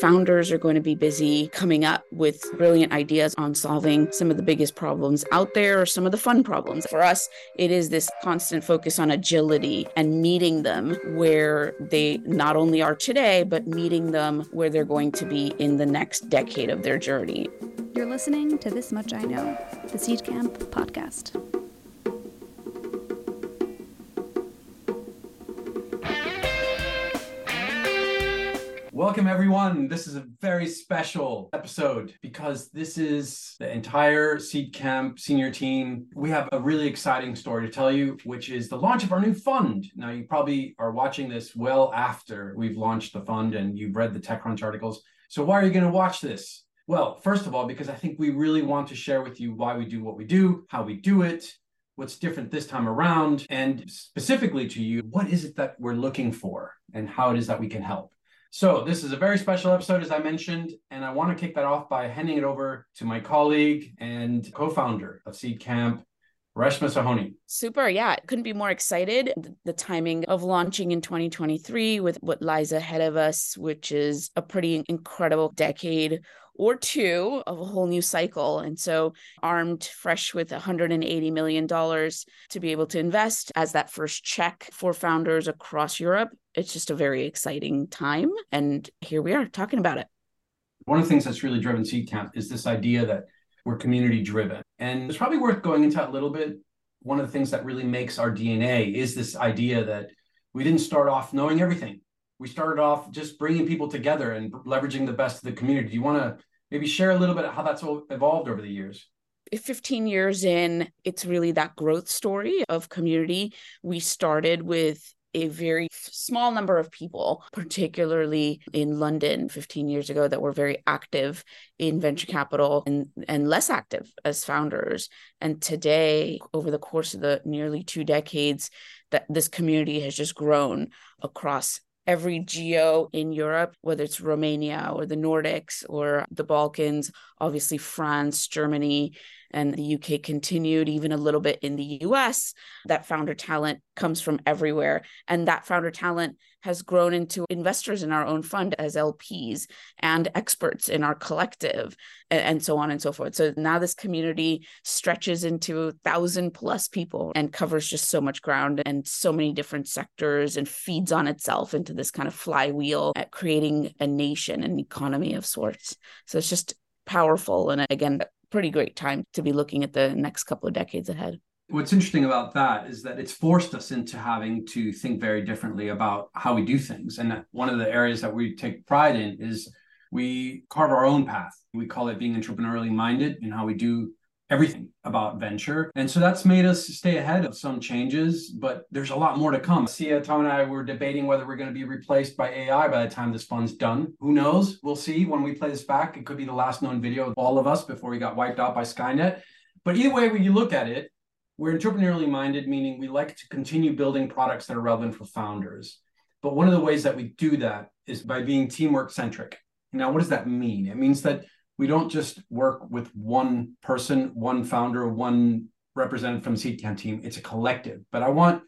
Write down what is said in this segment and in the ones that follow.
Founders are going to be busy coming up with brilliant ideas on solving some of the biggest problems out there or some of the fun problems. For us, it is this constant focus on agility and meeting them where they not only are today, but meeting them where they're going to be in the next decade of their journey. You're listening to This Much I Know, the Seedcamp podcast. Welcome, everyone. This is a very special episode because this is the entire Seedcamp senior team. We have a really exciting story to tell you, which is the launch of our new fund. Now, you probably are watching this well after we've launched the fund and you've read the TechCrunch articles. So, why are you going to watch this? Well, first of all, because I think we really want to share with you why we do what we do, how we do it, what's different this time around, and specifically to you, what is it that we're looking for and how it is that we can help. So this is a very special episode, as I mentioned, and I want to kick that off by handing it over to my colleague and co-founder of Seedcamp, Reshma Sohoni. Super. Yeah. Couldn't be more excited. The timing of launching in 2023 with what lies ahead of us, which is a pretty incredible decade or two of a whole new cycle. And so, armed fresh with $180 million to be able to invest as that first check for founders across Europe, it's just a very exciting time. And here we are talking about it. One of the things that's really driven Seedcamp is this idea that we're community driven. And it's probably worth going into a little bit. One of the things that really makes our DNA is this idea that we didn't start off knowing everything. We started off just bringing people together and leveraging the best of the community. Do you want to maybe share a little bit how that's all evolved over the years? 15 years in, it's really that growth story of community. We started with a very small number of people, particularly in London 15 years ago, that were very active in venture capital and, and less active as founders. And today, over the course of the nearly two decades, that this community has just grown across every geo in Europe, whether it's Romania or the Nordics or the Balkans, obviously France, Germany, and the UK continued even a little bit in the US. That founder talent comes from everywhere. And that founder talent has grown into investors in our own fund as LPs and experts in our collective, and, so on and so forth. So now this community stretches into thousand plus people and covers just so much ground and so many different sectors and feeds on itself into this kind of flywheel at creating a nation and economy of sorts. So it's just powerful and again pretty great time to be looking at the next couple of decades ahead. What's interesting about that is that it's forced us into having to think very differently about how we do things. And one of the areas that we take pride in is we carve our own path. We call it being entrepreneurially minded in how we do everything about venture. And so that's made us stay ahead of some changes, but there's a lot more to come. Sia, Tom, and I were debating whether we're going to be replaced by AI by the time this fund's done. Who knows? We'll see when we play this back. It could be the last known video of all of us before we got wiped out by Skynet. But either way, when you look at it, we're entrepreneurially minded, meaning we like to continue building products that are relevant for founders. But one of the ways that we do that is by being teamwork centric. Now, what does that mean? It means that we don't just work with one person, one founder, one representative from the Seedcamp team. It's a collective. But I want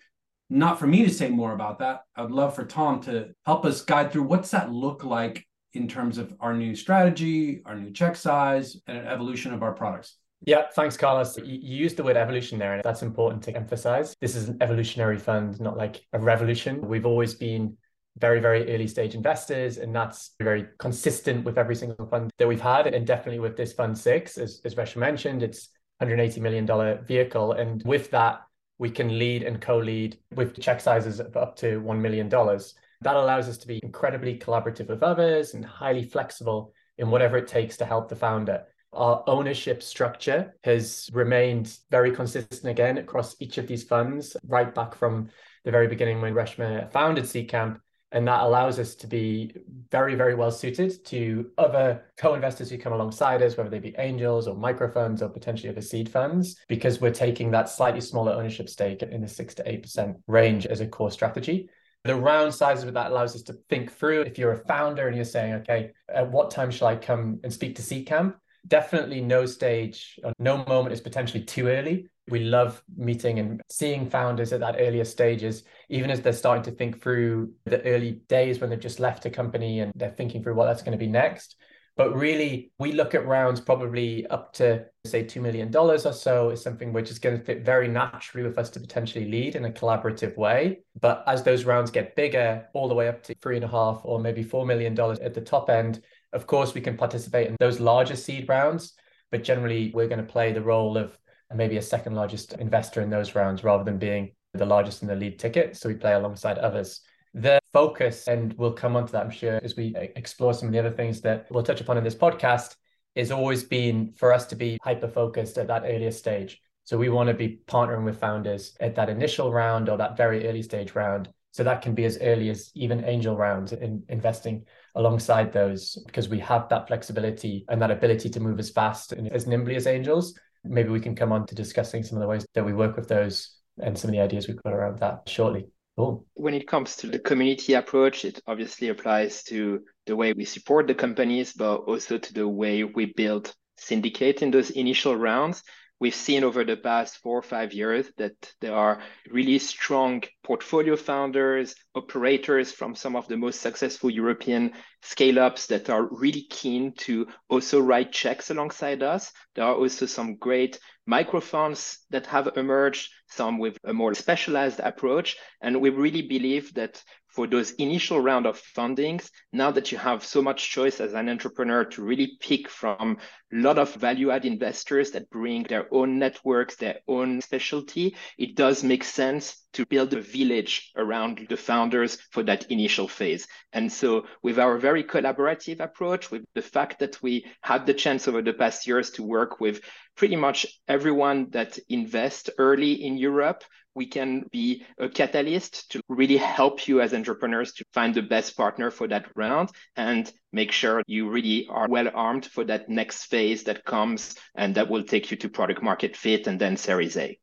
not for me to say more about that. I would love for Tom to help us guide through what's that look like in terms of our new strategy, our new check size, and evolution of our products. Yeah, thanks, Carlos. You used the word evolution there, and that's important to emphasize. This is an evolutionary fund, not like a revolution. We've always been very, very early stage investors. And that's very consistent with every single fund that we've had. And definitely with this fund six, as, as Reshma mentioned, it's $180 million vehicle. And with that, we can lead and co-lead with check sizes of up to $1 million. That allows us to be incredibly collaborative with others and highly flexible in whatever it takes to help the founder. Our ownership structure has remained very consistent again across each of these funds, right back from the very beginning when Reshma founded Seedcamp and that allows us to be very, very well suited to other co investors who come alongside us, whether they be angels or micro funds or potentially other seed funds, because we're taking that slightly smaller ownership stake in the 6 to 8% range as a core strategy. The round sizes with that allows us to think through if you're a founder and you're saying, okay, at what time shall I come and speak to Seedcamp? Definitely no stage, or no moment is potentially too early We love meeting and seeing founders at that earlier stages, even as they're starting to think through the early days when they've just left a company and they're thinking through what that's going to be next. But really, we look at rounds probably up to, say, $2 million or so is something which is going to fit very naturally with us to potentially lead in a collaborative way. But as those rounds get bigger, all the way up to three and a half or maybe $4 million at the top end, of course, we can participate in those larger seed rounds. But generally, we're going to play the role of maybe a second largest investor in those rounds rather than being the largest in the lead ticket. So we play alongside others. The focus, and we'll come on to that, I'm sure, as we uh, explore some of the other things that we'll touch upon in this podcast, is always been for us to be hyper focused at that earlier stage. So we want to be partnering with founders at that initial round or that very early stage round. So that can be as early as even angel rounds in investing alongside those because we have that flexibility and that ability to move as fast and as nimbly as angels. Maybe we can come on to discussing some of the ways that we work with those and some of the ideas we've got around that shortly. Cool. When it comes to the community approach, it obviously applies to the way we support the companies, but also to the way we build syndicate in those initial rounds. We've seen over the past four or five years that there are really strong portfolio founders, operators from some of the most successful European scale ups that are really keen to also write checks alongside us. There are also some great microfunds that have emerged, some with a more specialized approach. And we really believe that for those initial round of fundings, now that you have so much choice as an entrepreneur to really pick from a lot of value add investors that bring their own networks, their own specialty, it does make sense to build a village around the founders for that initial phase. And so, with our very collaborative approach, with the fact that we had the chance over the past years to work with pretty much everyone that invests early in Europe, we can be a catalyst to really help you as entrepreneurs to find the best partner for that round and make sure you really are well armed for that next phase that comes and that will take you to product market fit and then Series A.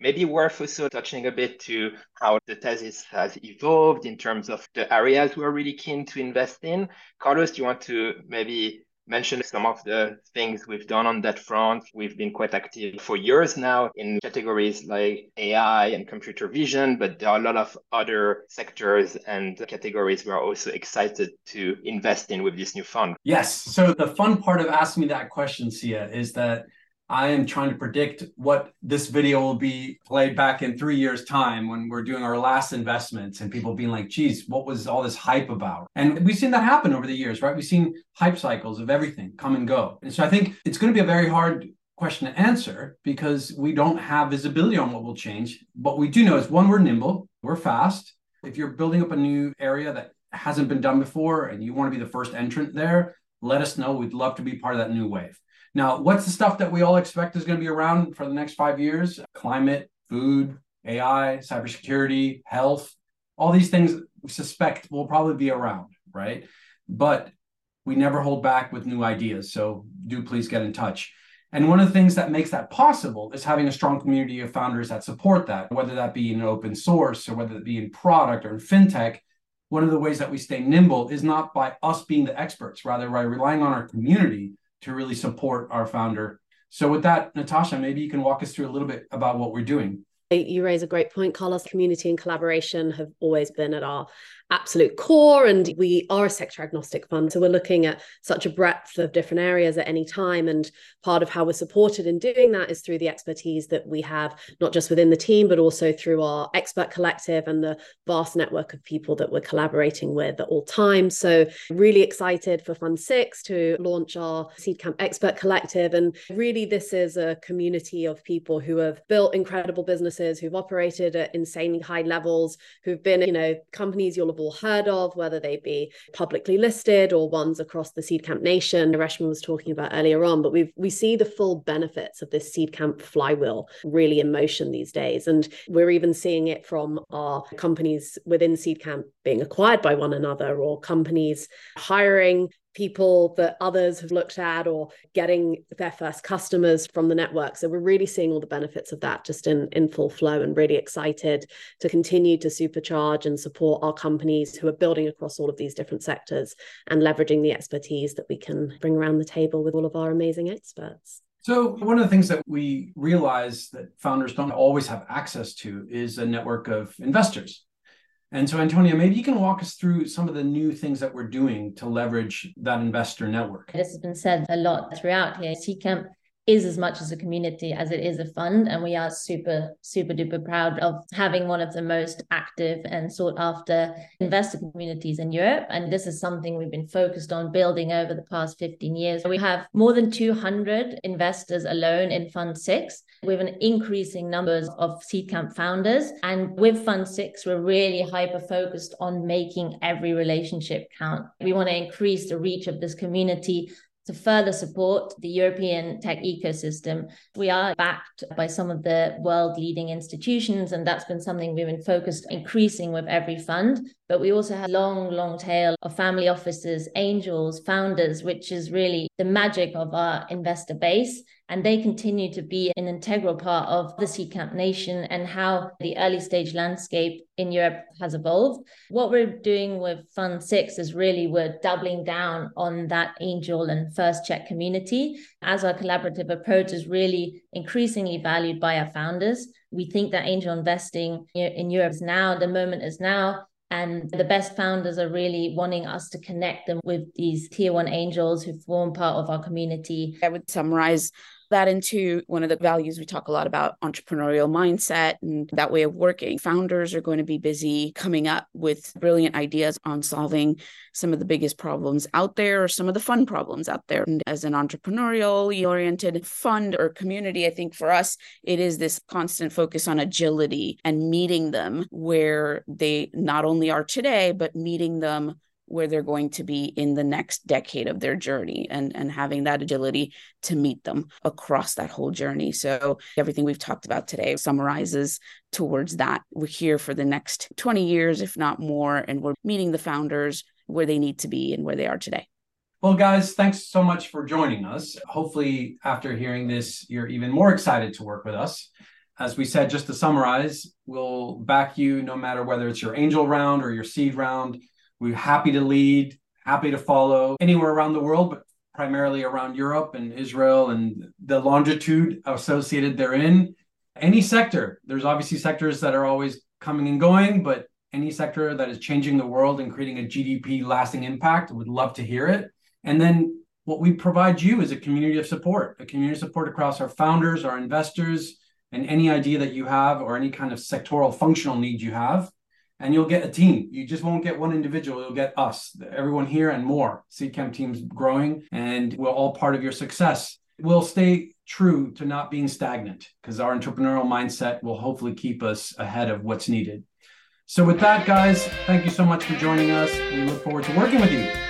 Maybe worth also touching a bit to how the thesis has evolved in terms of the areas we're really keen to invest in. Carlos, do you want to maybe mention some of the things we've done on that front. We've been quite active for years now in categories like AI and computer vision, but there are a lot of other sectors and categories we're also excited to invest in with this new fund. Yes. So the fun part of asking me that question, Sia, is that I am trying to predict what this video will be played back in three years' time when we're doing our last investments and people being like, geez, what was all this hype about? And we've seen that happen over the years, right? We've seen hype cycles of everything come and go. And so I think it's going to be a very hard question to answer because we don't have visibility on what will change. But we do know is one, we're nimble, we're fast. If you're building up a new area that hasn't been done before and you want to be the first entrant there, let us know. We'd love to be part of that new wave. Now, what's the stuff that we all expect is going to be around for the next five years? Climate, food, AI, cybersecurity, health, all these things we suspect will probably be around, right? But we never hold back with new ideas. So do please get in touch. And one of the things that makes that possible is having a strong community of founders that support that, whether that be in open source or whether it be in product or in fintech. One of the ways that we stay nimble is not by us being the experts, rather by relying on our community to really support our founder. So, with that, Natasha, maybe you can walk us through a little bit about what we're doing. You raise a great point, Carlos. Community and collaboration have always been at our absolute core and we are a sector agnostic fund so we're looking at such a breadth of different areas at any time and part of how we're supported in doing that is through the expertise that we have not just within the team but also through our expert collective and the vast network of people that we're collaborating with at all times. So really excited for fund 6 to launch our seedcamp expert collective and really this is a community of people who have built incredible businesses who've operated at insanely high levels who've been you know companies you'll all heard of, whether they be publicly listed or ones across the Seedcamp nation. Reshma was talking about earlier on, but we we see the full benefits of this Seedcamp flywheel really in motion these days, and we're even seeing it from our companies within Seedcamp being acquired by one another, or companies hiring people that others have looked at or getting their first customers from the network. So we're really seeing all the benefits of that just in, in full flow and really excited to continue to supercharge and support our companies who are building across all of these different sectors and leveraging the expertise that we can bring around the table with all of our amazing experts. So, one of the things that we realize that founders don't always have access to is a network of investors. And so, Antonia, maybe you can walk us through some of the new things that we're doing to leverage that investor network. This has been said a lot throughout here. Seedcamp is as much as a community as it is a fund. And we are super, super duper proud of having one of the most active and sought after investor communities in Europe. And this is something we've been focused on building over the past 15 years. We have more than 200 investors alone in Fund Six. Have an increasing numbers of Seedcamp founders. And with Fund Six, we're really hyper focused on making every relationship count. We want to increase the reach of this community to further support the European tech ecosystem. We are backed by some of the world leading institutions, and that's been something we've been focused increasing with every fund. But we also have a long, long tail of family offices, angels, founders, which is really the magic of our investor base and they continue to be an integral part of the Seedcamp Nation and how the early stage landscape in Europe has evolved. What we're doing with Fund Six is really we're doubling down on that angel and first check community as our collaborative approach is really increasingly valued by our founders. We think that angel investing in Europe is now, the moment is now. And the best founders are really wanting us to connect them with these tier one angels who form part of our community. I would summarize that into one of the values we talk a lot about entrepreneurial mindset and that way of working. Founders are going to be busy coming up with brilliant ideas on solving some of the biggest problems out there or some of the fun problems out there. And as an entrepreneurial oriented fund or community, I think for us, it is this constant focus on agility and meeting them where they not only are today, but meeting them where they're going to be in the next decade of their journey and and having that agility to meet them across that whole journey so everything we've talked about today summarizes towards that we're here for the next 20 years if not more and we're meeting the founders where they need to be and where they are today well, guys, thanks so much for joining us. Hopefully, after hearing this, you're even more excited to work with us. As we said, just to summarize, we'll back you no matter whether it's your angel round or your seed round. We're happy to lead, happy to follow anywhere around the world, but primarily around Europe and Israel and the longitude associated therein. Any sector, there's obviously sectors that are always coming and going, but any sector that is changing the world and creating a GDP lasting impact, would love to hear it. And then what we provide you is a community of support, a community of support across our founders, our investors, and any idea that you have or any kind of sectoral functional need you have and you'll get a team. You just won't get one individual. You'll get us, everyone here, and more. Seedcamp team's growing, and we're all part of your success. We'll stay true to not being stagnant because our entrepreneurial mindset will hopefully keep us ahead of what's needed. So, with that, guys, thank you so much for joining us. We look forward to working with you.